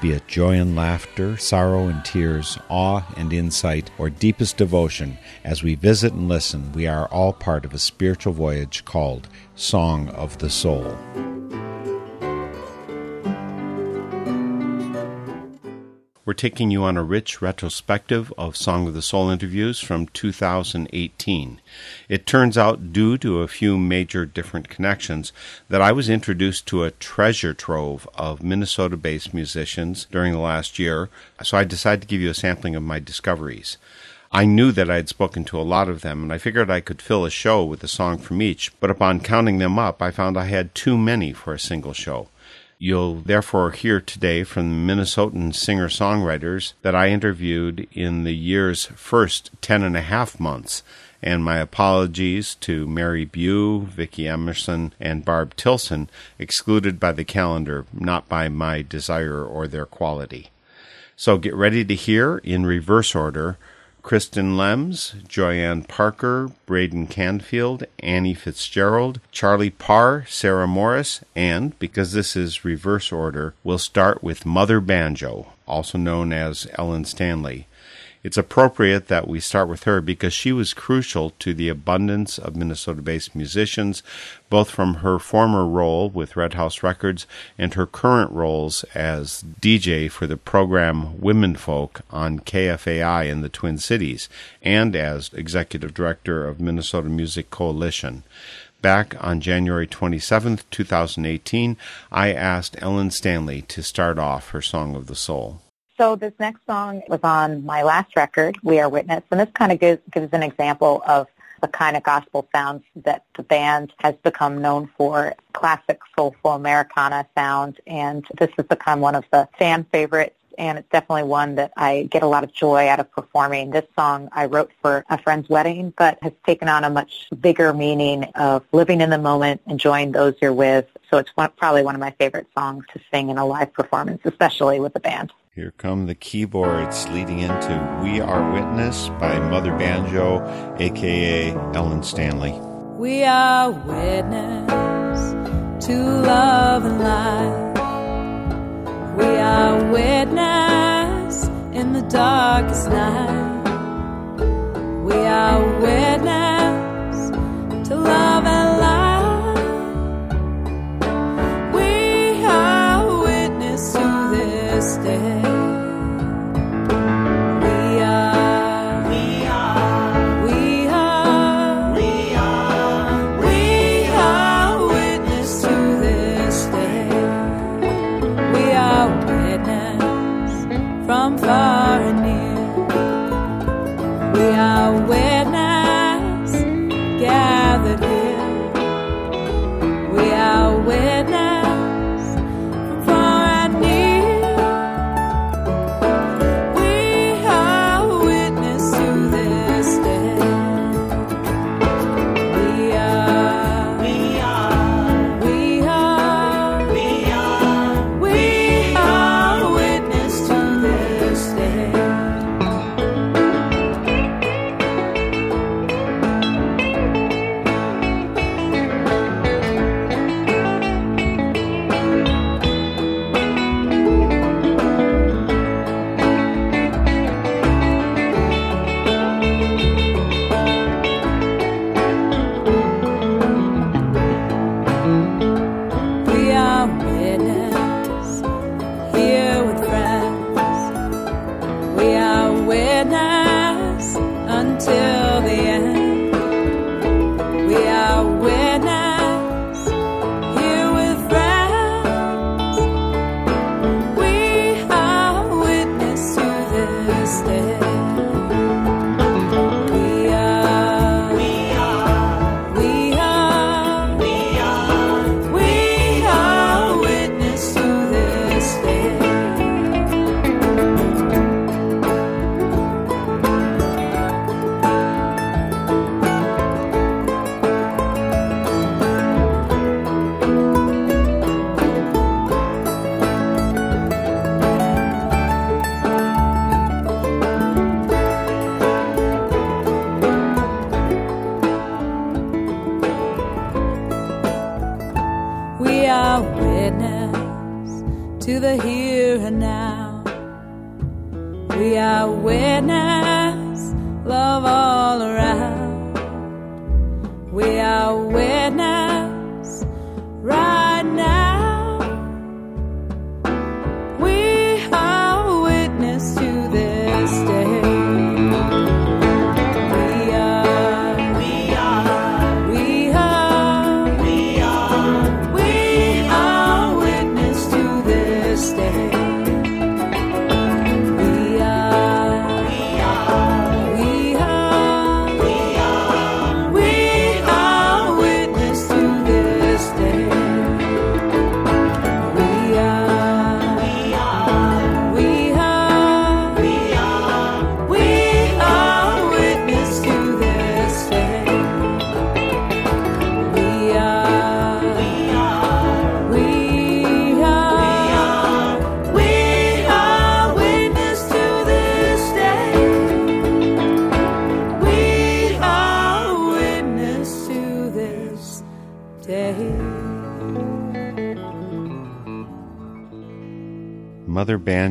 Be it joy and laughter, sorrow and tears, awe and insight, or deepest devotion, as we visit and listen, we are all part of a spiritual voyage called Song of the Soul. We're taking you on a rich retrospective of Song of the Soul interviews from 2018. It turns out, due to a few major different connections, that I was introduced to a treasure trove of Minnesota based musicians during the last year, so I decided to give you a sampling of my discoveries. I knew that I had spoken to a lot of them, and I figured I could fill a show with a song from each, but upon counting them up, I found I had too many for a single show. You'll therefore hear today from the Minnesotan singer songwriters that I interviewed in the year's first ten and a half months. And my apologies to Mary Bue, Vicki Emerson, and Barb Tilson, excluded by the calendar, not by my desire or their quality. So get ready to hear, in reverse order, Kristen Lems, Joyann Parker, Braden Canfield, Annie Fitzgerald, Charlie Parr, Sarah Morris, and, because this is reverse order, we'll start with Mother Banjo, also known as Ellen Stanley. It's appropriate that we start with her because she was crucial to the abundance of Minnesota based musicians, both from her former role with Red House Records and her current roles as DJ for the program Women Folk on KFAI in the Twin Cities and as executive director of Minnesota Music Coalition. Back on January 27, 2018, I asked Ellen Stanley to start off her Song of the Soul. So this next song was on my last record, We Are Witness, and this kind of gives, gives an example of the kind of gospel sounds that the band has become known for, classic soulful Americana sound, and this has become one of the fan favorites and it's definitely one that I get a lot of joy out of performing. This song I wrote for a friend's wedding, but has taken on a much bigger meaning of living in the moment, enjoying those you're with. So it's one, probably one of my favorite songs to sing in a live performance, especially with the band. Here come the keyboards leading into We Are Witness by Mother Banjo, aka Ellen Stanley. We are witness to love and light. We are witness in the darkest night. We are witness to love and light. We are witness to this day.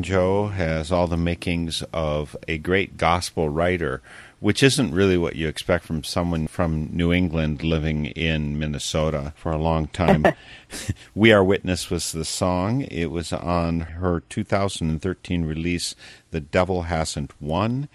Banjo has all the makings of a great gospel writer, which isn't really what you expect from someone from New England living in Minnesota for a long time. we Are Witness was the song. It was on her 2013 release, The Devil Hasn't Won.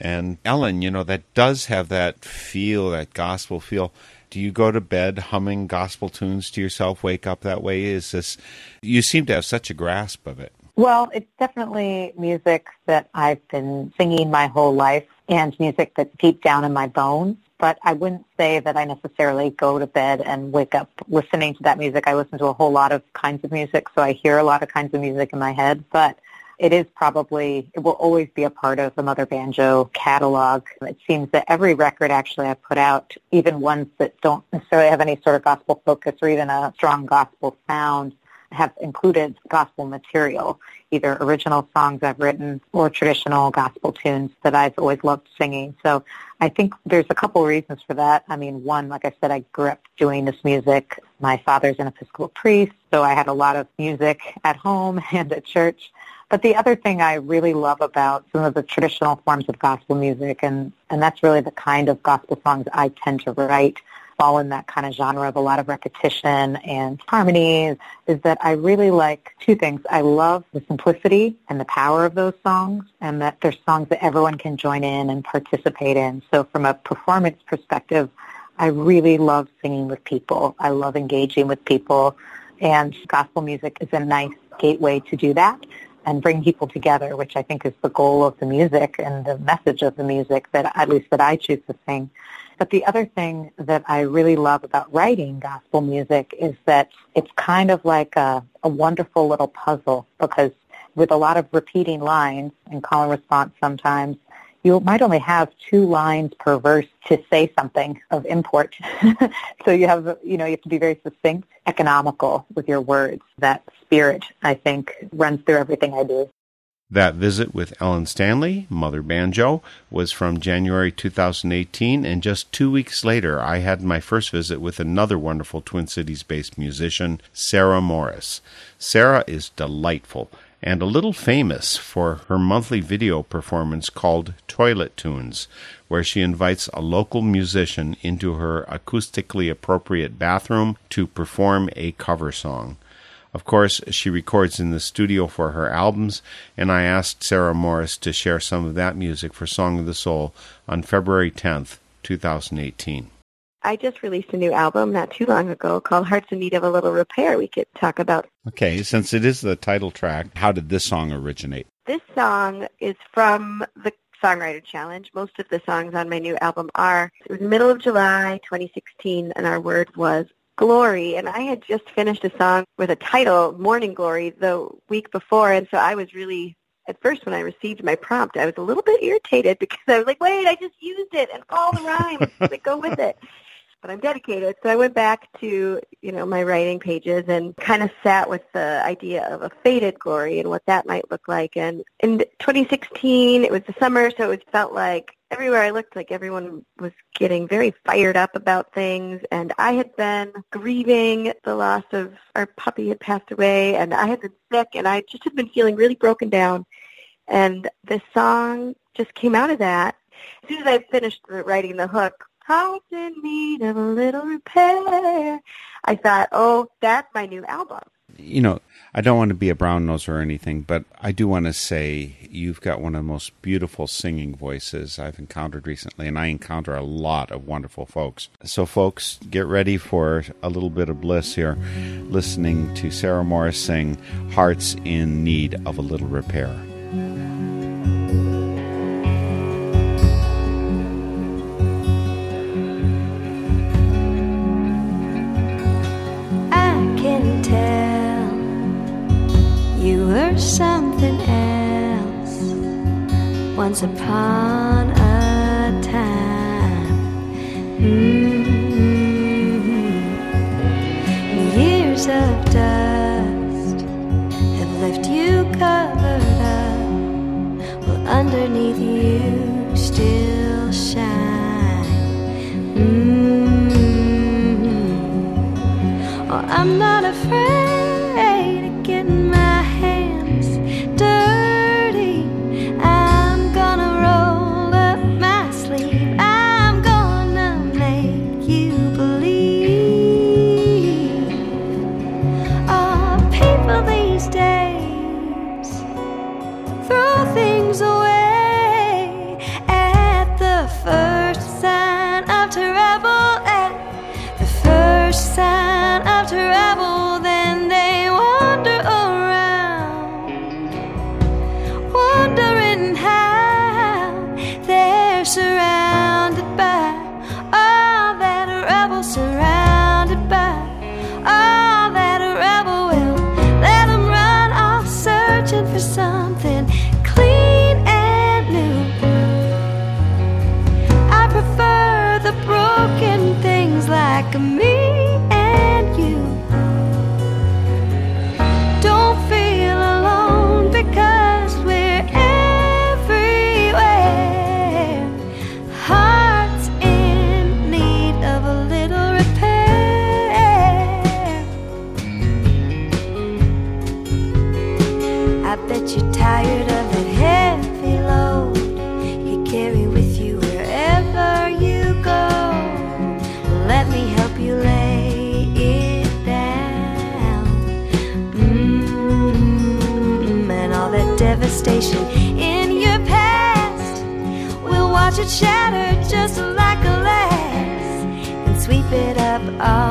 And Ellen, you know, that does have that feel, that gospel feel. Do you go to bed humming gospel tunes to yourself, wake up that way? Is this, you seem to have such a grasp of it. Well, it's definitely music that I've been singing my whole life and music that's deep down in my bones. But I wouldn't say that I necessarily go to bed and wake up listening to that music. I listen to a whole lot of kinds of music, so I hear a lot of kinds of music in my head. But it is probably, it will always be a part of the Mother Banjo catalog. It seems that every record actually I put out, even ones that don't necessarily have any sort of gospel focus or even a strong gospel sound, have included gospel material, either original songs I've written or traditional gospel tunes that I've always loved singing. So I think there's a couple reasons for that. I mean, one, like I said, I grew up doing this music. My father's an Episcopal priest, so I had a lot of music at home and at church. But the other thing I really love about some of the traditional forms of gospel music, and, and that's really the kind of gospel songs I tend to write, fall in that kind of genre of a lot of repetition and harmonies, is that I really like two things. I love the simplicity and the power of those songs, and that they're songs that everyone can join in and participate in. So from a performance perspective, I really love singing with people. I love engaging with people, and gospel music is a nice gateway to do that and bring people together, which I think is the goal of the music and the message of the music that at least that I choose to sing. But the other thing that I really love about writing gospel music is that it's kind of like a, a wonderful little puzzle because with a lot of repeating lines and call and response sometimes, you might only have two lines per verse to say something of import. so you have, you know, you have to be very succinct, economical with your words. That spirit, I think, runs through everything I do. That visit with Ellen Stanley, Mother Banjo, was from January 2018, and just two weeks later, I had my first visit with another wonderful Twin Cities based musician, Sarah Morris. Sarah is delightful and a little famous for her monthly video performance called Toilet Tunes, where she invites a local musician into her acoustically appropriate bathroom to perform a cover song. Of course, she records in the studio for her albums, and I asked Sarah Morris to share some of that music for Song of the Soul on February 10th, 2018. I just released a new album not too long ago called Hearts in Need of a Little Repair we could talk about. Okay, since it is the title track, how did this song originate? This song is from the Songwriter Challenge. Most of the songs on my new album are. It was the middle of July 2016 and our word was glory. And I had just finished a song with a title, Morning Glory, the week before. And so I was really, at first when I received my prompt, I was a little bit irritated because I was like, wait, I just used it and all the rhymes that go with it. But I'm dedicated. So I went back to, you know, my writing pages and kind of sat with the idea of a faded glory and what that might look like. And in 2016, it was the summer, so it felt like everywhere I looked, like everyone was getting very fired up about things. And I had been grieving the loss of our puppy had passed away, and I had been sick, and I just had been feeling really broken down. And this song just came out of that. As soon as I finished writing the hook, heart's in need of a little repair, I thought, oh, that's my new album. You know, I don't want to be a brown nose or anything, but I do want to say you've got one of the most beautiful singing voices I've encountered recently, and I encounter a lot of wonderful folks. So, folks, get ready for a little bit of bliss here, listening to Sarah Morris sing Hearts in Need of a Little Repair. Were something else once upon a time. Mm-hmm. Years of dust have left you covered up, while underneath you still shine. Mm-hmm. Oh, I'm not afraid it shatter just like a glass and sweep it up off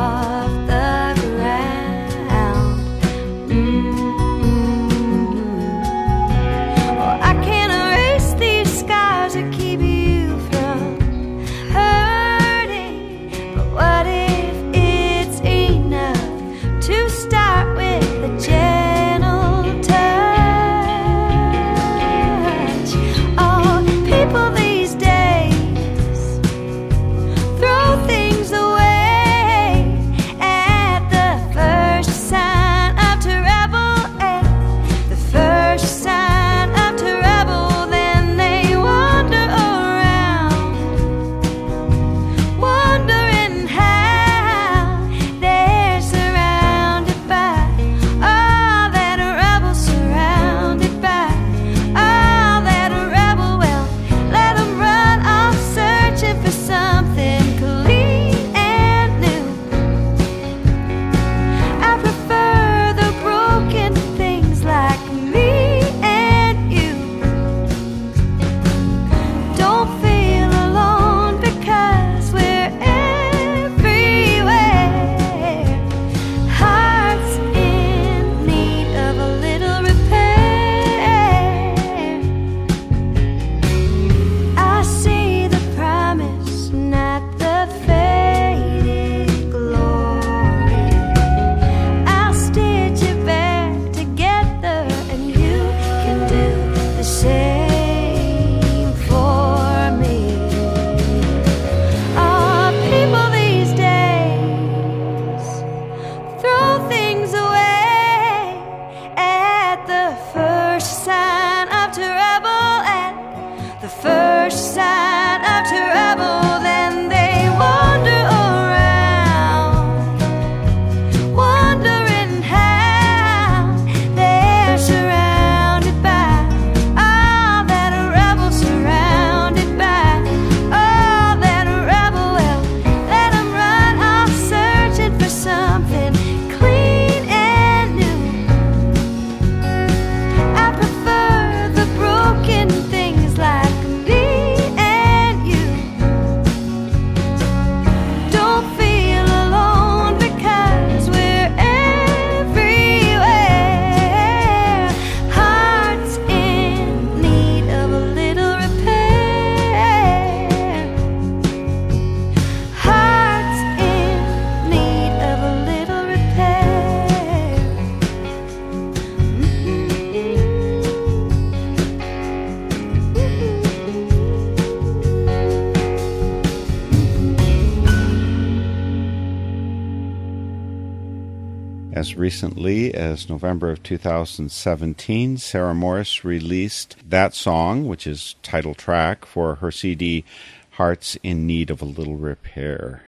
recently as November of 2017, Sarah Morris released that song, which is title track for her CD Hearts in Need of a Little Repair.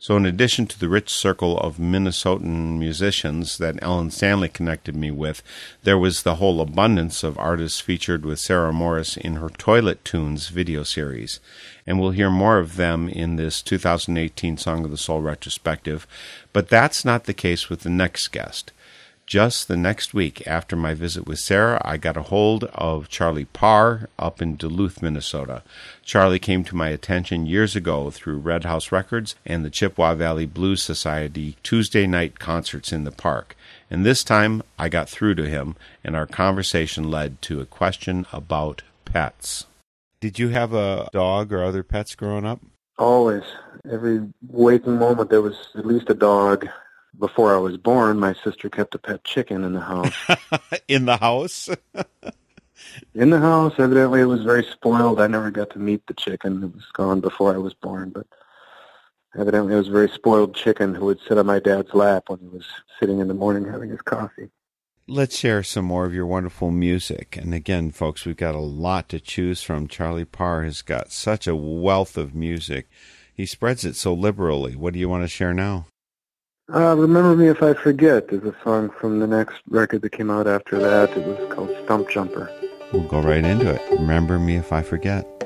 So, in addition to the rich circle of Minnesotan musicians that Ellen Stanley connected me with, there was the whole abundance of artists featured with Sarah Morris in her Toilet Tunes video series. And we'll hear more of them in this 2018 Song of the Soul retrospective. But that's not the case with the next guest. Just the next week after my visit with Sarah, I got a hold of Charlie Parr up in Duluth, Minnesota. Charlie came to my attention years ago through Red House Records and the Chippewa Valley Blues Society Tuesday night concerts in the park. And this time I got through to him, and our conversation led to a question about pets. Did you have a dog or other pets growing up? Always. Every waking moment there was at least a dog. Before I was born, my sister kept a pet chicken in the house. in the house? in the house, evidently it was very spoiled. I never got to meet the chicken. It was gone before I was born, but evidently it was a very spoiled chicken who would sit on my dad's lap when he was sitting in the morning having his coffee. Let's share some more of your wonderful music. And again, folks, we've got a lot to choose from. Charlie Parr has got such a wealth of music. He spreads it so liberally. What do you want to share now? Uh, Remember Me If I Forget is a song from the next record that came out after that. It was called Stump Jumper. We'll go right into it. Remember me if I forget.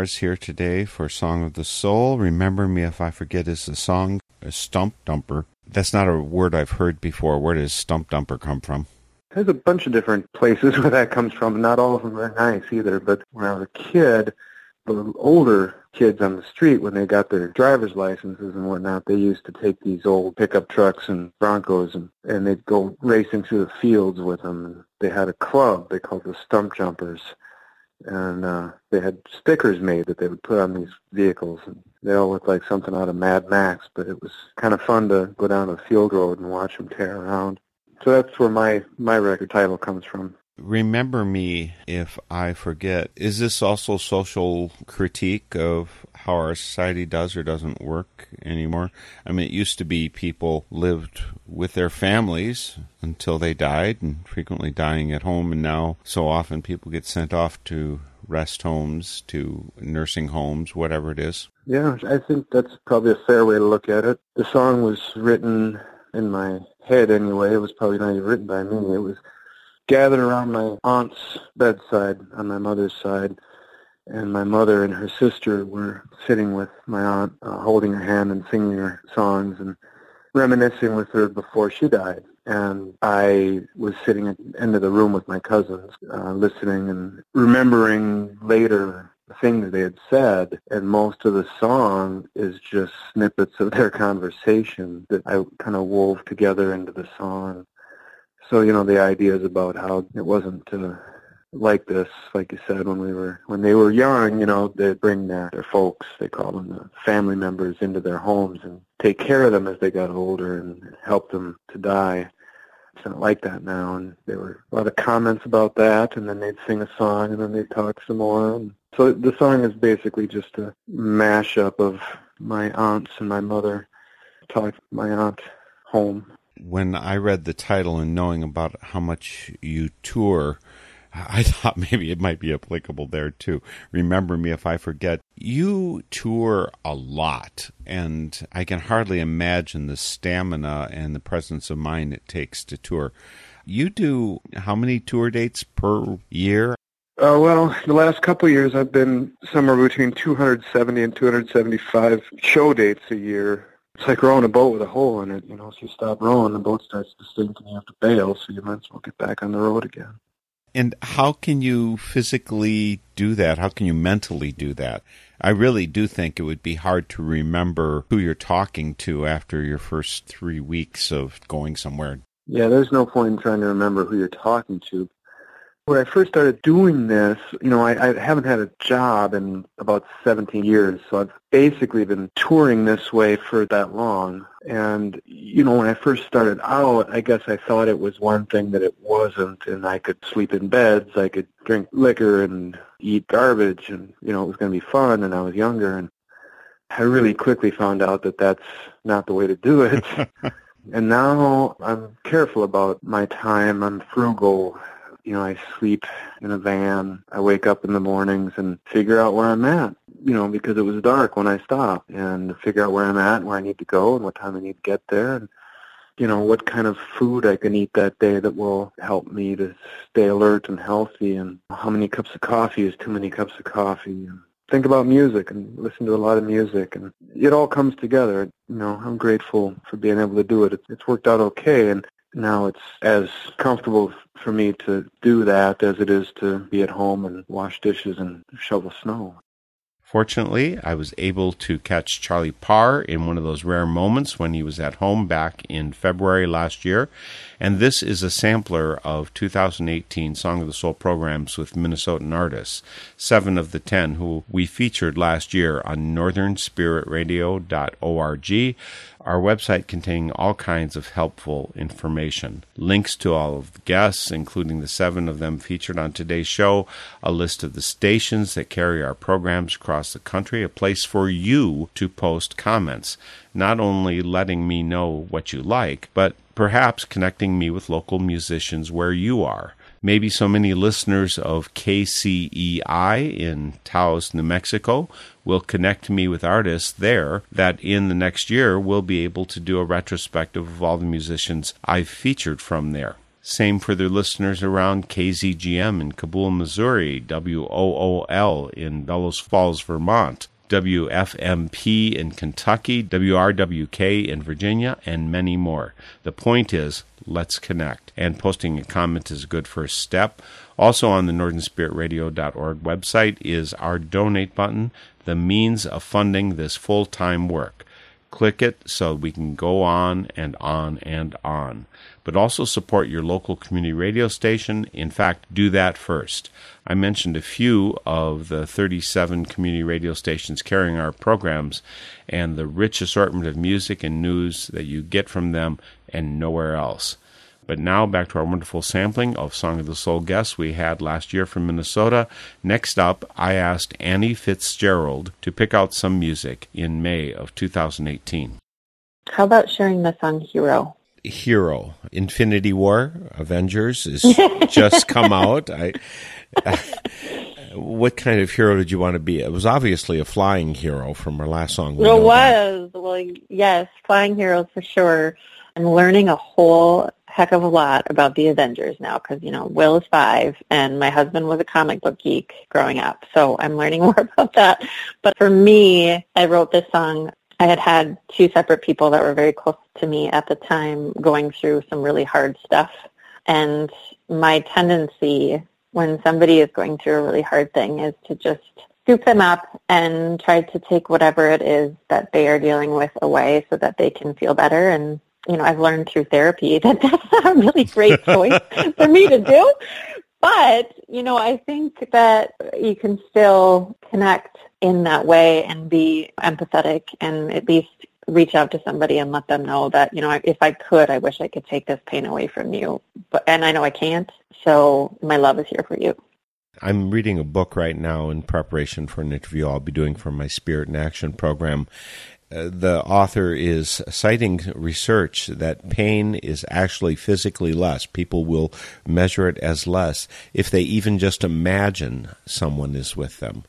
Parr's here today for Song of the Soul. Remember Me If I Forget is the song, a stump jumper. That's not a word I've heard before. Where does stump jumper come from? There's a bunch of different places where that comes from. Not all of them are nice either, but when I was a kid, the older kids on the street, when they got their driver's licenses and whatnot, they used to take these old pickup trucks and Broncos and, and they'd go racing through the fields with them. They had a club they called the Stump Jumpers. And uh, they had stickers made that they would put on these vehicles. And they all looked like something out of Mad Max, but it was kind of fun to go down a field road and watch them tear around. So that's where my, my record title comes from. Remember Me If I Forget. Is this also social critique of how our society does or doesn't work anymore? I mean, it used to be people lived with their families until they died and frequently dying at home, and now so often people get sent off to rest homes, to nursing homes, whatever it is. Yeah, I think that's probably a fair way to look at it. The song was written in my head anyway. It was probably not even written by me. It was gathered around my aunt's bedside on my mother's side, and my mother and her sister were sitting with my aunt, uh, holding her hand and singing her songs and reminiscing with her before she died. And I was sitting at the end of the room with my cousins, uh, listening and remembering later the things they had said. And most of the song is just snippets of their conversation that I kind of wove together into the song. So, you know, the idea is about how it wasn't uh, like this, like you said, when we were, when they were young, you know, they'd bring their, their folks, they call them the family members, into their homes and take care of them as they got older and help them to die. It's not like that now, and there were a lot of comments about that, and then they'd sing a song, and then they'd talk some more. And so the song is basically just a mashup of my aunts and my mother talked my aunt home when I read the title and knowing about how much you tour, I thought maybe it might be applicable there too. Remember me if I forget. You tour a lot, and I can hardly imagine the stamina and the presence of mind it takes to tour. You do how many tour dates per year? Uh, well, the last couple of years I've been somewhere between 270 and 275 show dates a year. It's like rowing a boat with a hole in it. You know, if you stop rowing, the boat starts to sink and you have to bail, so you might as well get back on the road again. And how can you physically do that? How can you mentally do that? I really do think it would be hard to remember who you're talking to after your first three weeks of going somewhere. Yeah, there's no point in trying to remember who you're talking to. When I first started doing this, you know, I, I haven't had a job in about 17 years, so I've basically been touring this way for that long. And, you know, when I first started out, I guess I thought it was one thing that it wasn't, and I could sleep in beds, I could drink liquor and eat garbage, and, you know, it was going to be fun, and I was younger, and I really quickly found out that that's not the way to do it. and now I'm careful about my time. I'm frugal. You know, I sleep in a van. I wake up in the mornings and figure out where I'm at, you know, because it was dark when I stopped and figure out where I'm at and where I need to go and what time I need to get there and, you know, what kind of food I can eat that day that will help me to stay alert and healthy and how many cups of coffee is too many cups of coffee and think about music and listen to a lot of music and it all comes together. You know, I'm grateful for being able to do it. It's worked out okay and now it's as comfortable for me to do that as it is to be at home and wash dishes and shovel snow. Fortunately, I was able to catch Charlie Parr in one of those rare moments when he was at home back in February last year. And this is a sampler of 2018 Song of the Soul programs with Minnesotan artists, seven of the ten who we featured last year on northernspiritradio.org, our website containing all kinds of helpful information. Links to all of the guests, including the seven of them featured on today's show, a list of the stations that carry our programs across the country, a place for you to post comments, not only letting me know what you like, but perhaps connecting me with local musicians where you are. Maybe so many listeners of KCEI in Taos, New Mexico will connect me with artists there that in the next year we'll be able to do a retrospective of all the musicians I've featured from there. Same for their listeners around KZGM in Cabool, Missouri, WOOL in Bellows Falls, Vermont, WFMP in Kentucky, WRWK in Virginia, and many more. The point is, let's connect. And posting a comment is a good first step. Also on the northernspiritradio.org website is our donate button, the means of funding this full time work. Click it so we can go on and on and on. But also support your local community radio station. In fact, do that first. I mentioned a few of the 37 community radio stations carrying our programs and the rich assortment of music and news that you get from them and nowhere else. But now back to our wonderful sampling of Song of the Soul guests we had last year from Minnesota. Next up, I asked Annie Fitzgerald to pick out some music in May of 2018. How about sharing the song Hero? Hero, Infinity War, Avengers is just come out. I, what kind of hero did you want to be? It was obviously a flying hero from our last song. We It know that. was. Well, yes, Flying Heroes for sure. I'm learning a whole heck of a lot about the Avengers now because, you know, Will is five and my husband was a comic book geek growing up. So I'm learning more about that. But for me, I wrote this song. I had had two separate people that were very close to me at the time going through some really hard stuff. And my tendency when somebody is going through a really hard thing is to just scoop them up and try to take whatever it is that they are dealing with away so that they can feel better. And, you know, I've learned through therapy that that's not a really great choice for me to do. But, you know, I think that you can still connect in that way and be empathetic and at least reach out to somebody and let them know that, you know, if I could, I wish I could take this pain away from you. But, and I know I can't. So my love is here for you. I'm reading a book right now in preparation for an interview I'll be doing for my Spirit in Action program. The author is citing research that pain is actually physically less. People will measure it as less if they even just imagine someone is with them.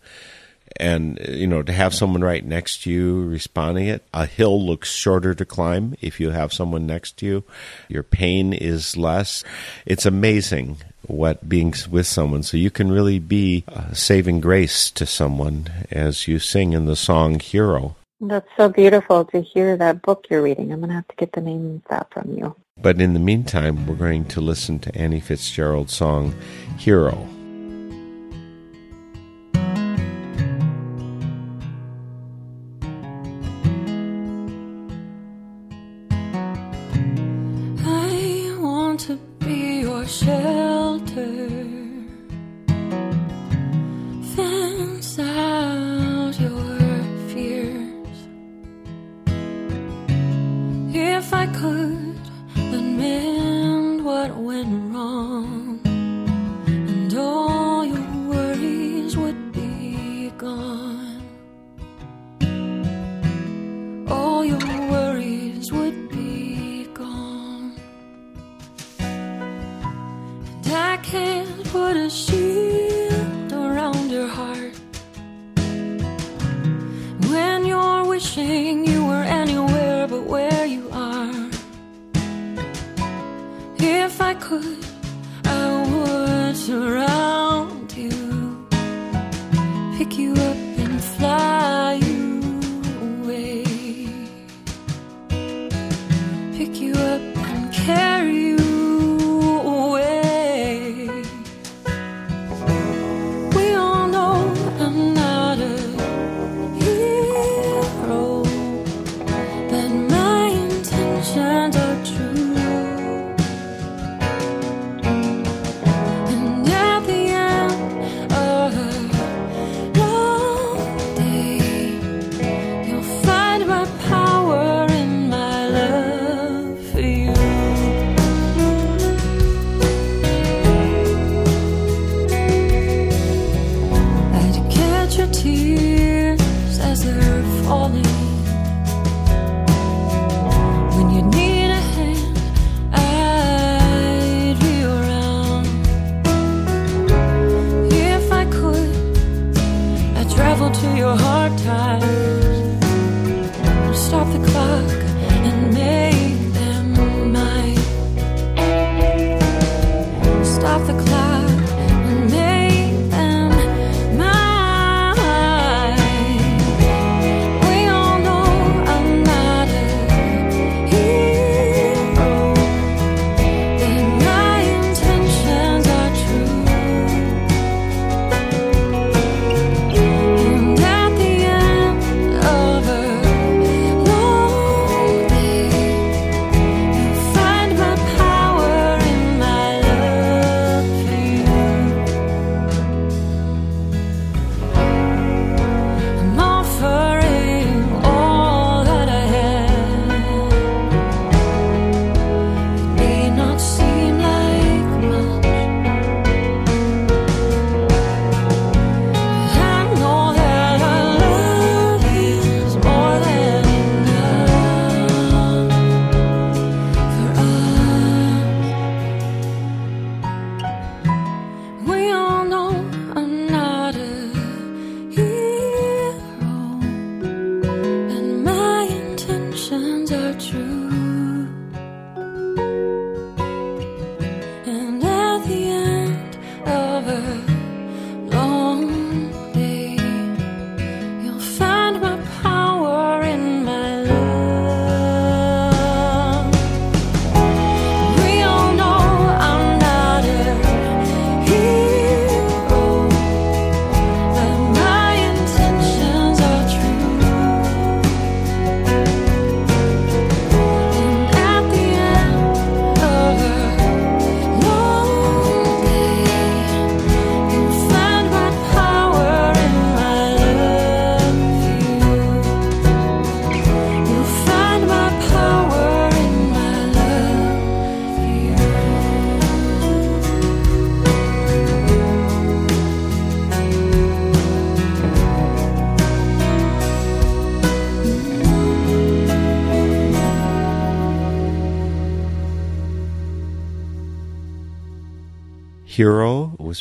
And, you know, to have someone right next to you responding it, a hill looks shorter to climb if you have someone next to you. Your pain is less. It's amazing what being with someone. So you can really be saving grace to someone as you sing in the song Hero. That's so beautiful to hear that book you're reading. I'm going to have to get the name of that from you. But in the meantime, we're going to listen to Annie Fitzgerald's song Hero.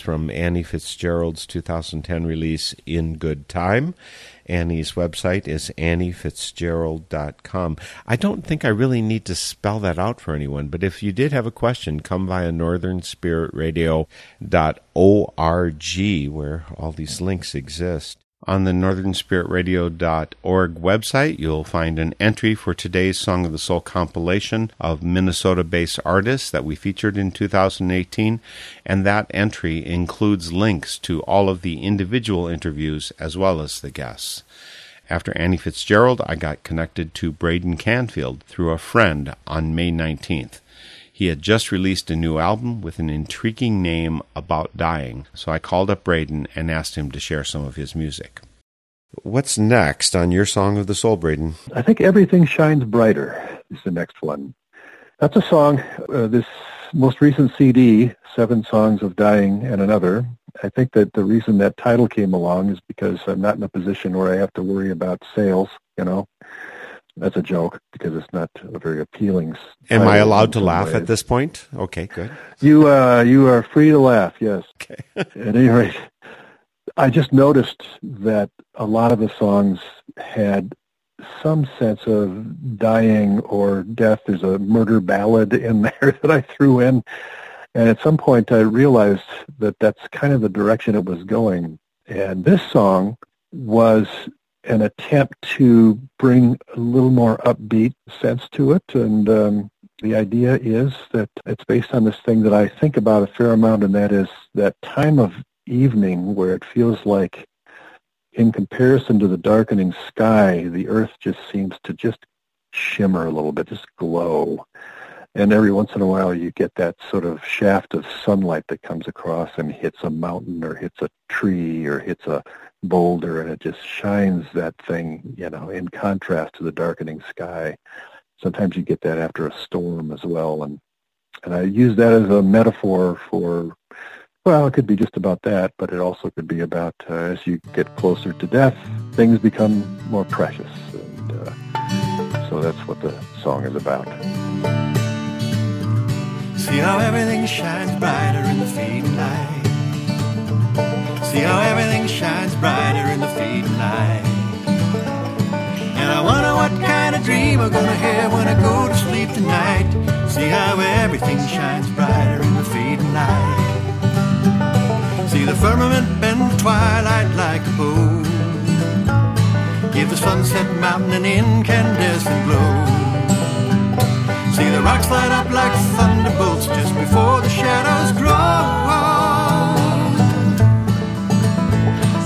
From Annie Fitzgerald's 2010 release In Good Time. Annie's website is anniefitzgerald.com. I don't think I really need to spell that out for anyone, but if you did have a question, come via northernspiritradio.org where all these links exist. On the northernspiritradio.org website, you'll find an entry for today's Song of the Soul compilation of Minnesota based artists that we featured in 2018, and that entry includes links to all of the individual interviews as well as the guests. After Annie Fitzgerald, I got connected to Braden Canfield through a friend on May 19th. He had just released a new album with an intriguing name about dying, so I called up Braden and asked him to share some of his music. What's next on your Song of the Soul, Braden? I think Everything Shines Brighter is the next one. That's a song, uh, this most recent CD, Seven Songs of Dying and Another. I think that the reason that title came along is because I'm not in a position where I have to worry about sales, you know. That's a joke because it's not a very appealing. Am I allowed to laugh ways. at this point? Okay, good. You uh, you are free to laugh. Yes. Okay. At any rate, I just noticed that a lot of the songs had some sense of dying or death. There's a murder ballad in there that I threw in, and at some point I realized that that's kind of the direction it was going. And this song was an attempt to bring a little more upbeat sense to it, and um, the idea is that it's based on this thing that I think about a fair amount, and that is that time of evening where it feels like, in comparison to the darkening sky, the earth just seems to just shimmer a little bit, just glow. And every once in a while you get that sort of shaft of sunlight that comes across and hits a mountain or hits a tree or hits a boulder and it just shines that thing, you know, in contrast to the darkening sky. Sometimes you get that after a storm as well and and I use that as a metaphor for well it could be just about that but it also could be about uh, as you get closer to death things become more precious and uh, so that's what the song is about See how everything shines brighter in the fading light. See how everything shines brighter in the fading light. And I wonder what kind of dream I'm gonna have when I go to sleep tonight. See how everything shines brighter in the fading light. See the firmament bend twilight like a bow. Give the sunset mountain an incandescent glow. See the rocks light up like thunderbolts just before the shadows grow.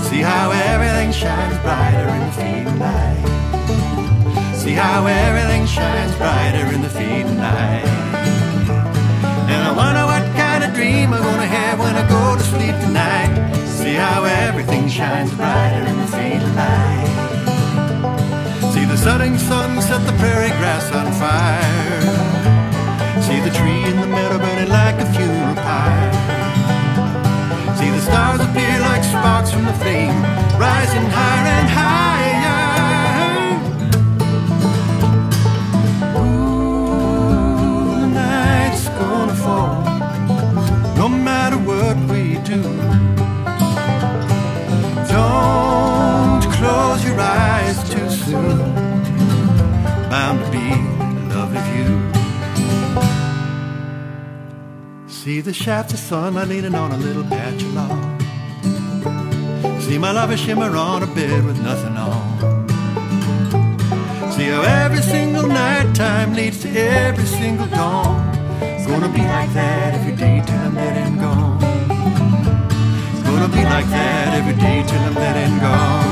See how everything shines brighter in the fading light. See how everything shines brighter in the fading light. And I wonder what kind of dream I'm gonna have when I go to sleep tonight. See how everything shines brighter in the fading light. The setting sun set the prairie grass on fire. See the tree in the meadow burning like a funeral pyre. See the stars appear like sparks from the flame, rising higher and higher. Ooh, the night's gonna fall, no matter what we do. Don't Bound to be a lovely view. See the shafts of sunlight leaning on a little patch of lawn. See my lover shimmer on a bed with nothing on. See how every single night time leads to every single dawn. It's gonna be like that every day till I'm dead and gone. It's gonna be like that every day till I'm dead and gone.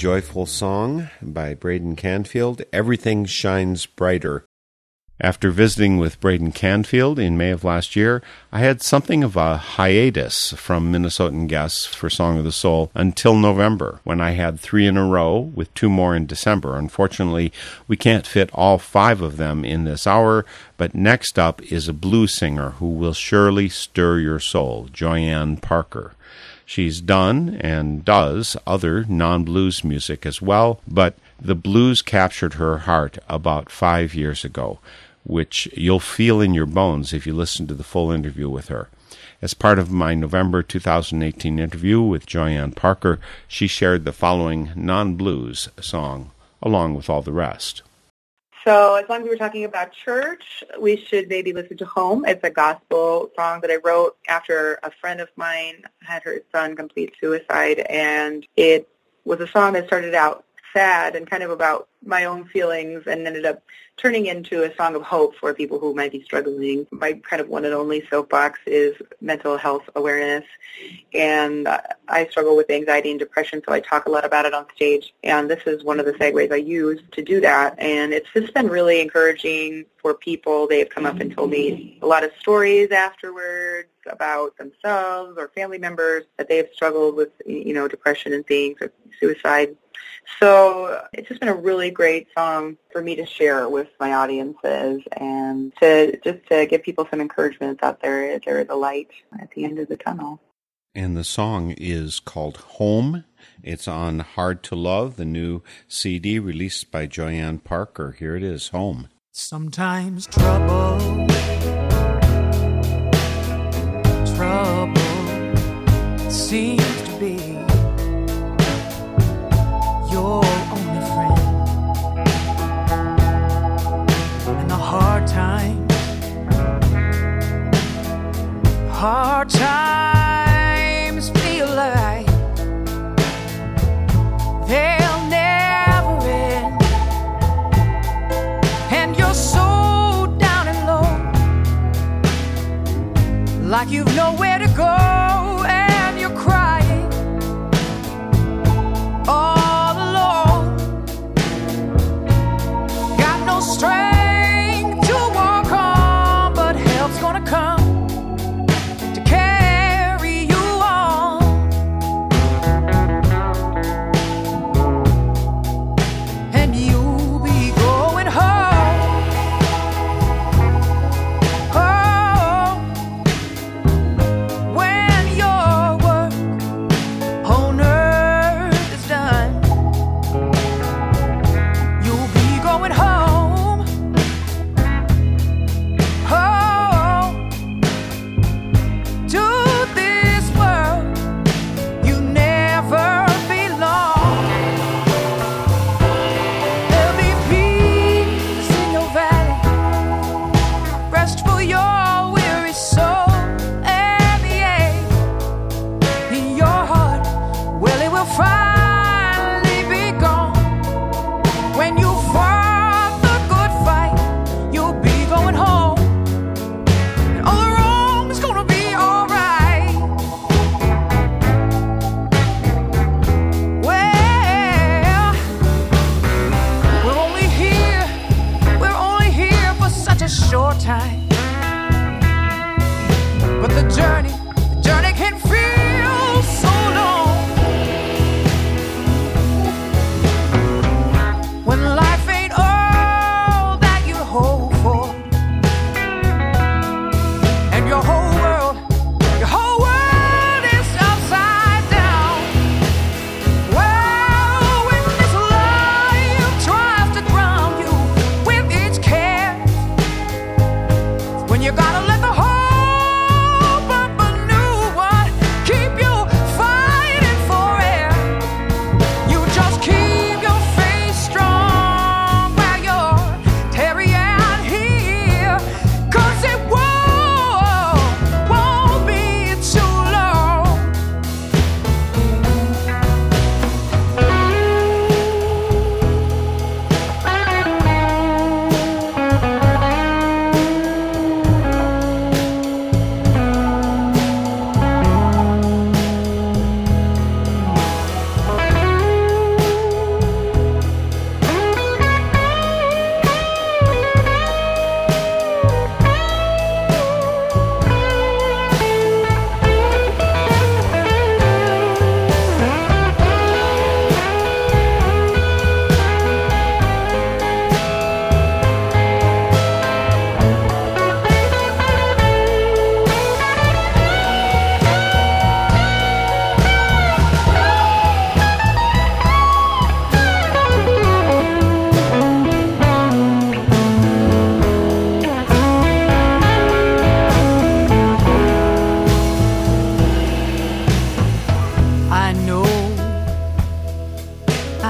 Joyful song by Braden Canfield, Everything Shines Brighter. After visiting with Braden Canfield in May of last year, I had something of a hiatus from Minnesotan guests for Song of the Soul until November, when I had three in a row, with two more in December. Unfortunately, we can't fit all five of them in this hour, but next up is a blues singer who will surely stir your soul, Joyann Parker. She's done and does other non blues music as well, but the blues captured her heart about five years ago, which you'll feel in your bones if you listen to the full interview with her. As part of my November 2018 interview with Joyann Parker, she shared the following non blues song, along with all the rest. So as long as we're talking about church, we should maybe listen to Home. It's a gospel song that I wrote after a friend of mine had her son complete suicide, and it was a song that started out sad and kind of about my own feelings and ended up turning into a song of hope for people who might be struggling. My kind of one and only soapbox is mental health awareness. And I struggle with anxiety and depression, so I talk a lot about it on stage. And this is one of the segues I use to do that. And it's just been really encouraging for people. They've come up and told me a lot of stories afterwards about themselves or family members that they have struggled with, you know, depression and things or suicide. So it's just been a really great song for me to share with my audiences and to just to give people some encouragement that there is, there is a light at the end of the tunnel. And the song is called Home. It's on Hard to Love, the new CD released by Joyann Parker. Here it is, Home. Sometimes trouble, trouble seems hard times feel like they'll never end. And you're so down and low, like you've nowhere to go,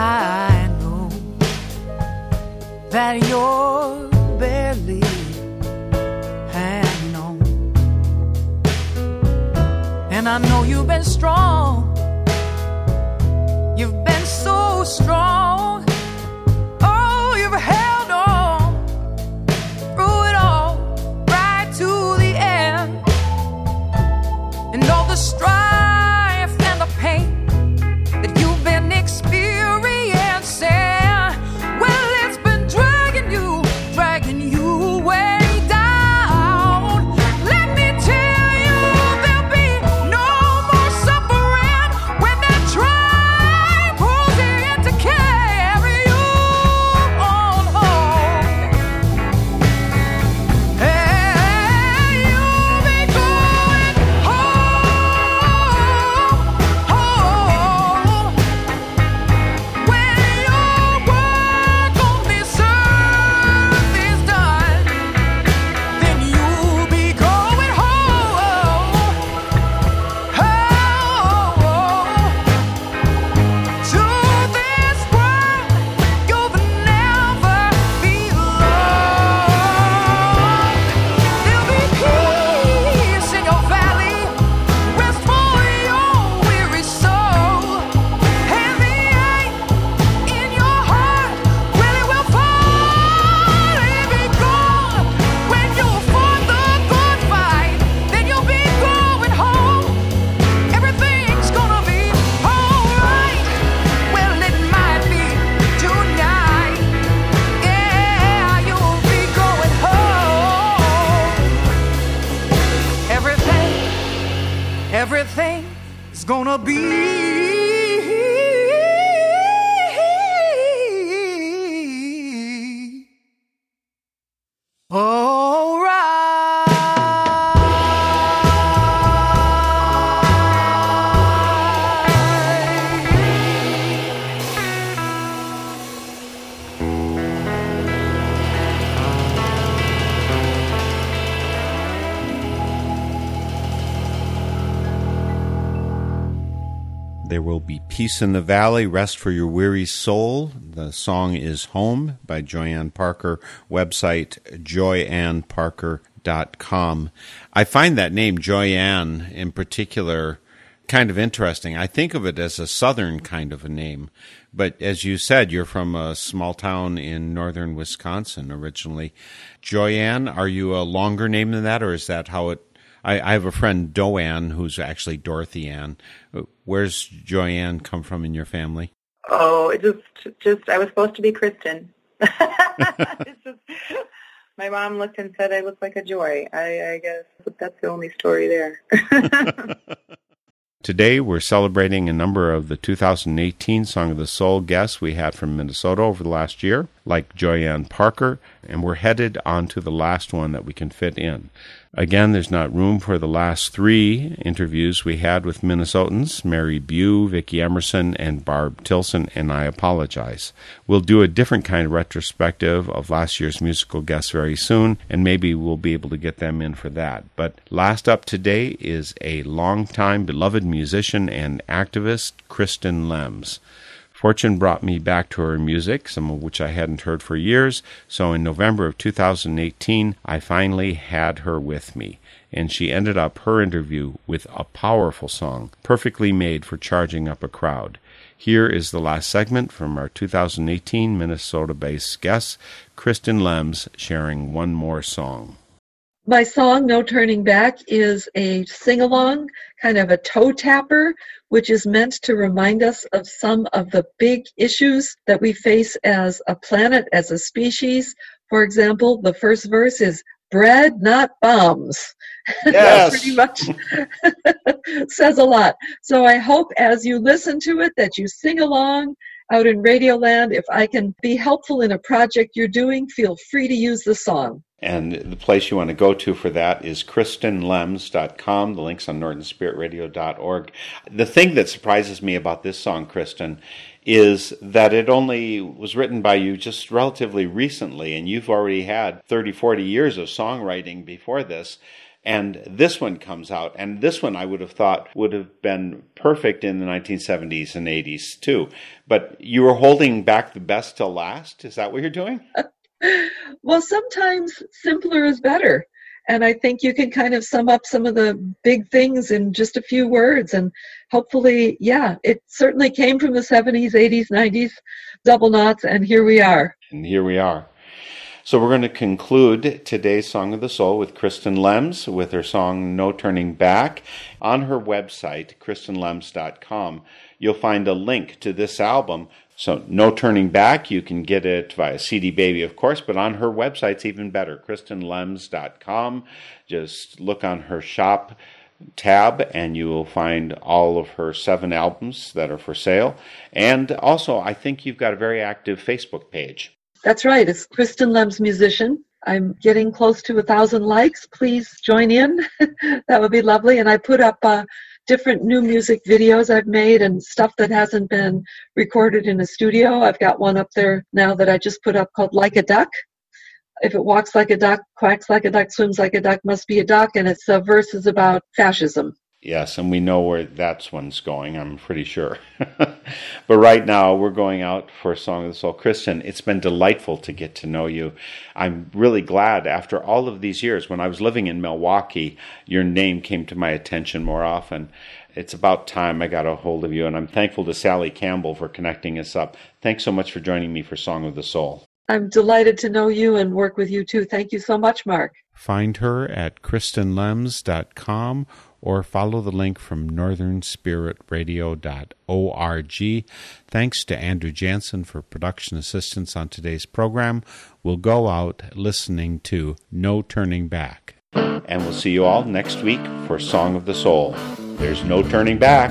I know that you're barely hanging on. And I know you've been strong. You've been so strong. Peace in the valley, rest for your weary soul. The song is Home by Joyann Parker. Website joyannparker.com. I find that name, Joyann, in particular, kind of interesting. I think of it as a southern kind of a name. But as you said, you're from a small town in northern Wisconsin originally. Joyann, are you a longer name than that, or is that how it I, I have a friend, Doanne, who's actually Dorothy Ann. Uh, where's Joyann come from in your family? Oh, it just, just I was supposed to be Kristen. it's just, my mom looked and said I look like a joy. I, I guess that's the only story there. Today, we're celebrating a number of the 2018 Song of the Soul guests we had from Minnesota over the last year, like Joyann Parker, and we're headed on to the last one that we can fit in. Again, there's not room for the last three interviews we had with Minnesotans Mary Bue, Vicki Emerson, and Barb Tilson, and I apologize. We'll do a different kind of retrospective of last year's musical guests very soon, and maybe we'll be able to get them in for that. But last up today is a longtime beloved musician and activist, Kristin Lems. Fortune brought me back to her music, some of which I hadn't heard for years, so in November of 2018, I finally had her with me, and she ended up her interview with a powerful song, perfectly made for charging up a crowd. Here is the last segment from our 2018 Minnesota based guest, Kristin Lems, sharing one more song. My song, No Turning Back, is a sing along, kind of a toe tapper, which is meant to remind us of some of the big issues that we face as a planet, as a species. For example, the first verse is bread, not bombs. Yes. Pretty much says a lot. So I hope as you listen to it that you sing along out in Radioland. If I can be helpful in a project you're doing, feel free to use the song. And the place you want to go to for that is KristinLems.com. The link's on NorthernSpiritRadio.org. The thing that surprises me about this song, Kristin, is that it only was written by you just relatively recently, and you've already had 30, 40 years of songwriting before this. And this one comes out, and this one I would have thought would have been perfect in the 1970s and 80s too. But you were holding back the best till last. Is that what you're doing? Well, sometimes simpler is better. And I think you can kind of sum up some of the big things in just a few words. And hopefully, yeah, it certainly came from the 70s, 80s, 90s, double knots, and here we are. And here we are. So we're going to conclude today's Song of the Soul with Kristin Lems with her song No Turning Back. On her website, kristinlems.com, you'll find a link to this album. So No Turning Back, you can get it via CD Baby, of course, but on her website, it's even better, kristinlems.com. Just look on her shop tab and you will find all of her seven albums that are for sale. And also, I think you've got a very active Facebook page. That's right. It's Kristin Lems Musician. I'm getting close to a thousand likes. Please join in. that would be lovely. And I put up uh, different new music videos I've made and stuff that hasn't been recorded in a studio. I've got one up there now that I just put up called Like a Duck. If it walks like a duck, quacks like a duck, swims like a duck, must be a duck. And it's uh, verses about fascism. Yes, and we know where that one's going, I'm pretty sure. but right now, we're going out for a Song of the Soul. Kristin, it's been delightful to get to know you. I'm really glad after all of these years, when I was living in Milwaukee, your name came to my attention more often. It's about time I got a hold of you, and I'm thankful to Sally Campbell for connecting us up. Thanks so much for joining me for Song of the Soul. I'm delighted to know you and work with you too. Thank you so much, Mark. Find her at kristinlems.com or follow the link from northernspiritradio.org. Thanks to Andrew Jansen for production assistance on today's program. We'll go out listening to No Turning Back. And we'll see you all next week for Song of the Soul. There's no turning back.